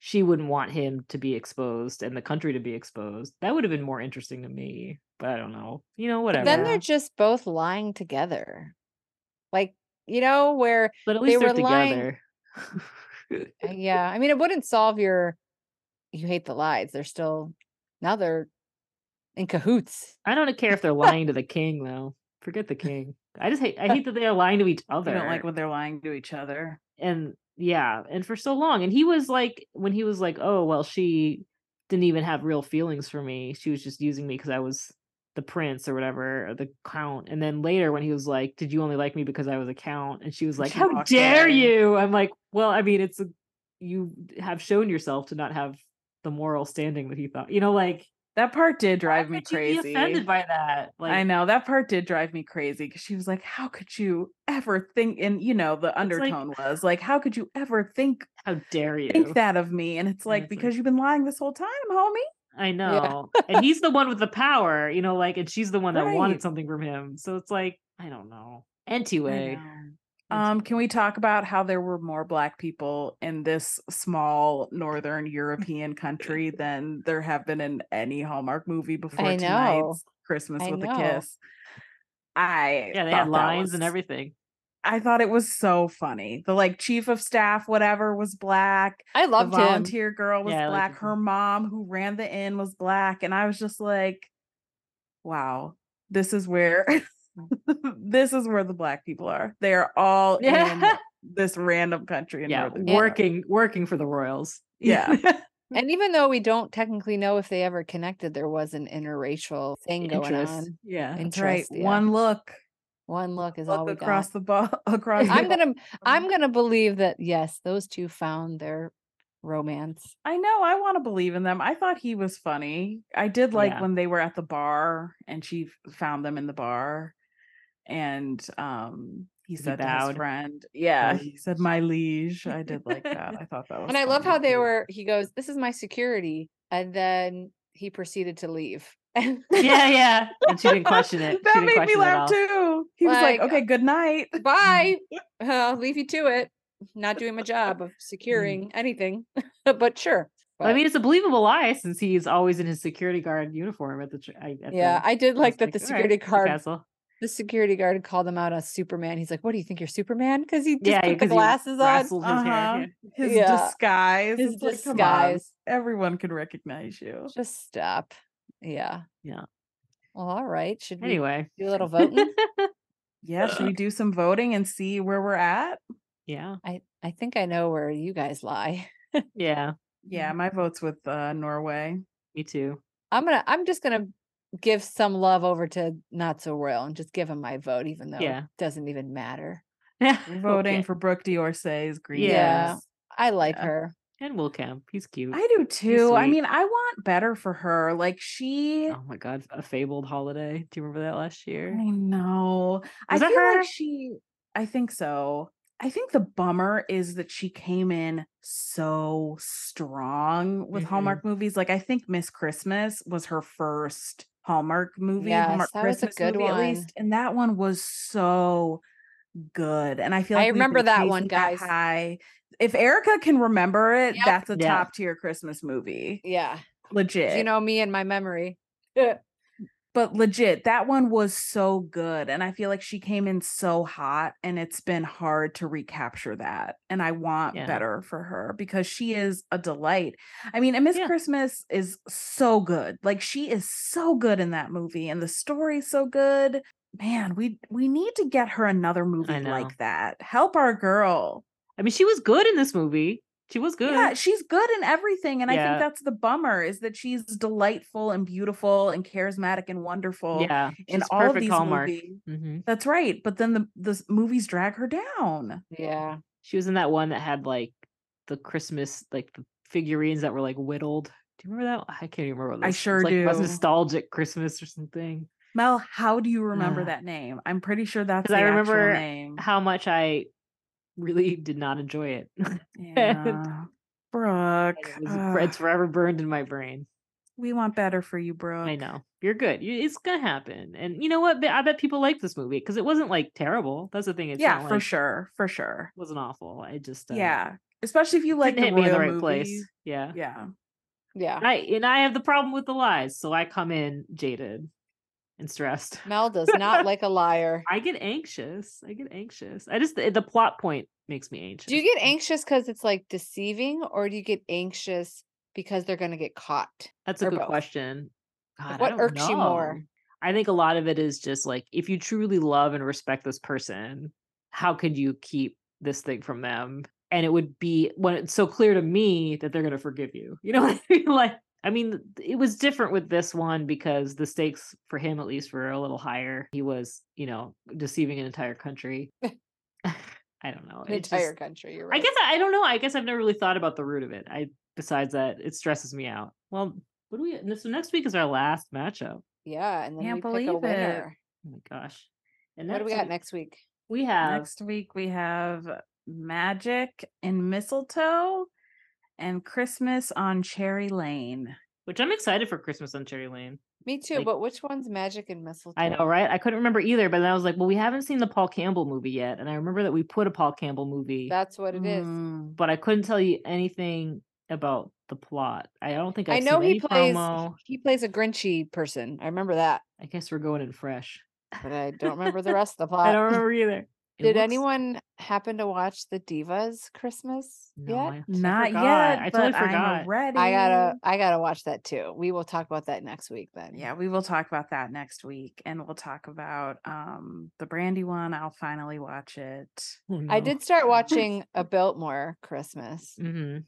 she wouldn't want him to be exposed and the country to be exposed. That would have been more interesting to me, but I don't know. You know, whatever. Then they're just both lying together. Like, you know, where but at they least they're were lying- together. uh, yeah, I mean it wouldn't solve your you hate the lies. They're still now they're in cahoots. I don't care if they're lying to the king though. Forget the king. I just hate I (laughs) hate that they are lying to each other. I don't like when they're lying to each other. and yeah and for so long and he was like when he was like oh well she didn't even have real feelings for me she was just using me because i was the prince or whatever or the count and then later when he was like did you only like me because i was a count and she was like she how dare away. you i'm like well i mean it's a, you have shown yourself to not have the moral standing that he thought you know like That part did why drive me would you be crazy. offended by that like I know that part did drive me crazy because she was like, "How could you ever think?" And you know, the like- undertone was like, "How could you ever think how dare you think that of me?" And it's like it's like- because you've been lying this whole time, homie. I know. and (laughs) he's the one with the power, you know, like, and she's the one that wanted something from him. So it's like, I don't know. I Anyway. know. Um, can we talk about how there were more black people in this small northern European country (laughs) than there have been in any Hallmark movie before I tonight's Christmas I with know. a Kiss? I Yeah, they had lines and everything. I thought it was so funny. The like chief of staff, whatever, was black. I The loved him. volunteer girl was Yeah, black. Her mom, who ran the inn, was black, and I was just like, "Wow, this is where, (laughs) (laughs) this is where the black people are. They are all in (laughs) this random country in Yeah, Northern Europe. working working for the royals. Yeah. (laughs) And even though we don't technically know if they ever connected, there was an interracial thing going on. Yeah. In- That's right. Yeah. One look, One look is all look we across got. the ball, across. the I'm gonna I'm gonna believe that yes, those two found their romance. I know. I want to believe in them. I thought he was funny. I did like Yeah. when they were at the bar and she found them in the bar, and um, he He said to his friend, "Yeah," he said, "My liege." I did like (laughs) that. I thought that was. And I love how they were he goes, This is my security. And then he proceeded to leave. (laughs) Yeah, yeah. (laughs) And she didn't question it. That made me question it at all. laugh too. He was like, Like, "Okay, good night." bye. I'll leave you to it. Not doing my job Mm. of securing anything. but sure. I mean, it's a believable lie since he's always in his security guard uniform at the. I- at yeah, the- I did like that the "All right, security the guard castle." The security guard called him out as Superman. He's like, "What do you think you're Superman?" Because he just Yeah, put the glasses on. his Uh-huh. His Yeah. disguise. His It's like, disguise. Everyone can recognize you. Just stop. Yeah. Yeah. Well, all right. Should we Anyway, do a little voting? (laughs) Yeah, should we do some voting and see where we're at? yeah, I I think I know where you guys lie. (laughs) yeah, Yeah, my vote's with uh Norway. me too. I'm gonna. I'm just gonna give some love over to Not So Royal and just give him my vote, even though Yeah. it doesn't even matter. We're (laughs) voting Okay. for Brooke D'Orsay's green. Yeah. Dress. I like Yeah. her. and Will Kemp. He's cute. I do too. I mean, I want better for her. Like she oh my god, a fabled holiday. Do you remember that last year? I know. I Was that feel her? like she I think so. I think the bummer is that she came in so strong with Mhm. Hallmark movies. Like I think Miss Christmas was her first Hallmark movie, Yes, Hallmark that was a good movie at one. least, and that one was so good. And I feel like I remember that one, chasing guys. high. If Erica can remember it, Yep. that's a Yeah. top tier Christmas movie. Yeah. Legit. You know me and my memory. (laughs) but legit that one was so good and i feel like she came in so hot and it's been hard to recapture that and i want Yeah. better for her because she is a delight i mean and miss Yeah. christmas is so good like she is so good in that movie and the story's so good man we we need to get her another movie like that help our girl I mean, she was good in this movie. She was good. yeah she's good in everything and i think that's the bummer is that she's delightful and beautiful and charismatic and wonderful yeah, in all of these Hallmark. movies hmm That's right. But then the the movies drag her down. Yeah. She was in that one that had like the Christmas, like the figurines that were like whittled. Do you remember that? I can't even remember. What I was, sure like, was do. nostalgic Christmas or something. Mel, how do you remember Uh, that name? I'm pretty sure that's. the I remember name. How much I really did not enjoy it. (laughs) Yeah. Brooke. it was, it's forever burned in my brain. we want better for you, Brooke. I know you're good. You, it's gonna happen. And you know what? I bet people like this movie because it wasn't like terrible. That's the thing. It's yeah, for like, sure. For sure. Wasn't awful. I just uh, yeah. Especially if you like the hit me in the right place. Yeah. Yeah. Yeah. I and I have the problem with the lies, so I come in jaded and stressed. Mel does not like a liar. (laughs) I get anxious. I get anxious. I just the, the plot point makes me anxious. Do you get anxious because it's like deceiving, or do you get anxious because they're gonna get caught? That's a or good both? question. God, what irks you more? I think a lot of it is just like if you truly love and respect this person, how could you keep this thing from them? And it would be when it's so clear to me that they're going to forgive you. You know what I mean? (laughs) Like, I mean, it was different with this one because the stakes for him, at least, were a little higher. He was, you know, deceiving an entire country. (laughs) (laughs) I don't know. An It entire just- country. You're I guess I, I don't know. I guess I've never really thought about the root of it. I besides that, it stresses me out. Well, what do we? So next week is our last matchup. Yeah, and then Can't we pick a believe it. Oh my gosh! And What do we next got week- next week? We have Next week we have Magic and Mistletoe and Christmas on Cherry Lane. which I'm excited for Christmas on Cherry Lane. Me too. Like- but which one's magic and mistletoe? I know, right? I couldn't remember either, but then I was like, well, we haven't seen the Paul Campbell movie yet, and I remember that we put a Paul Campbell movie, That's what it is. Mm. but I couldn't tell you anything about the plot. I don't think I've I know seen he any plays. promo. He plays a Grinchy person. I remember that, I guess we're going in fresh. but I don't remember the rest of the (laughs) plot. I don't remember (laughs) either. It Did looks- anyone happen to watch the Divas Christmas No, yet? I actually Not forgot. yet. I totally but forgot. I'm ready. I gotta, I gotta watch that too. We will talk about that next week then. Yeah, we will talk about that next week, and we'll talk about um the Brandy one. I'll finally watch it. Oh, I no. did start watching a (laughs) Biltmore Christmas. Mhm.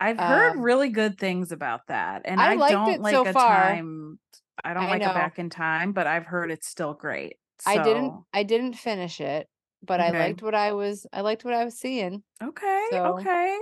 I've heard Um, really good things about that, and I I, liked don't it like so a far. time. I don't I like know. a back in time, but I've heard it's still great. I didn't, So, I didn't finish it, but I liked what I was, I liked what I was seeing. Okay, So- okay.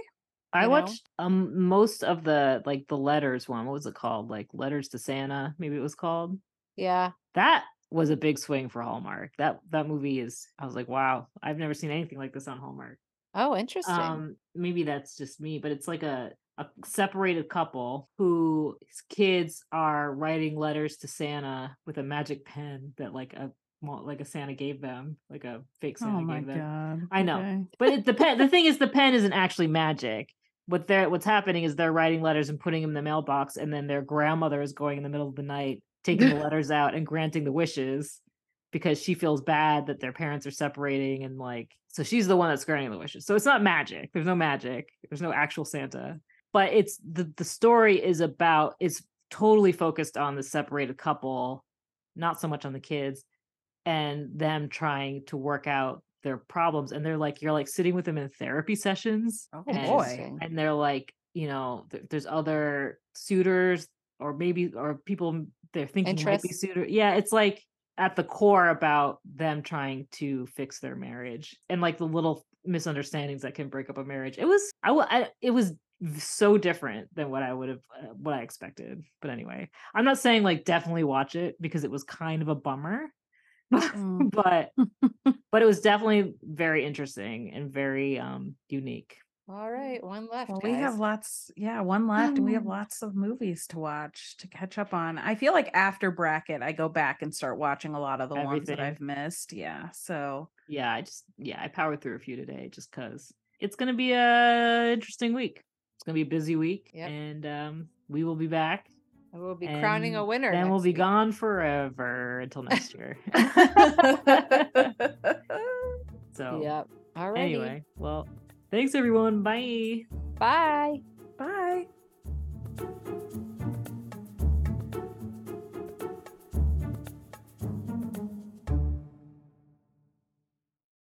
I know? watched um most of the like the letters one. What was it called? Like letters to Santa, maybe it was called. Yeah, That was a big swing for Hallmark. That that movie is. I was like, wow, I've never seen anything like this on Hallmark. Oh, interesting. Um, maybe that's just me, but it's like a a separated couple whose kids are writing letters to Santa with a magic pen that like a like a Santa gave them, like a fake oh Santa Oh my gave them. god! I know. Okay. But it, the pen, the thing is, the pen isn't actually magic. what they're what's happening is they're writing letters and putting them in the mailbox, and then their grandmother is going in the middle of the night, taking the (laughs) letters out and granting the wishes because she feels bad that their parents are separating and like so she's the one that's granting the wishes. So it's not magic. There's no magic. There's no actual Santa. But it's the the story is about it's totally focused on the separated couple, not so much on the kids and them trying to work out their problems and they're like you're like sitting with them in therapy sessions Oh and, boy. And they're like you know th- there's other suitors or maybe or people they're thinking might be suitor yeah it's like at the core about them trying to fix their marriage and like the little misunderstandings that can break up a marriage. It was i, I it was so different than what i would have uh, what i expected but anyway. I'm not saying like definitely watch it because it was kind of a bummer (laughs) Mm. but (laughs) but it was definitely very interesting and very um unique All right, one left. Well, we have lots, yeah, one left, and we have Um, lots of movies to watch to catch up on. I feel like after bracket, I go back and start watching a lot of the ones that I've missed. Yeah, so yeah i just yeah i powered through a few today just because it's gonna be a interesting week it's gonna be a busy week Yep. and um we will be back And We'll be crowning a winner. Then we'll be gone forever until next year. (laughs) (laughs) so, yep. All right. Anyway, well, thanks everyone. Bye. Bye. Bye.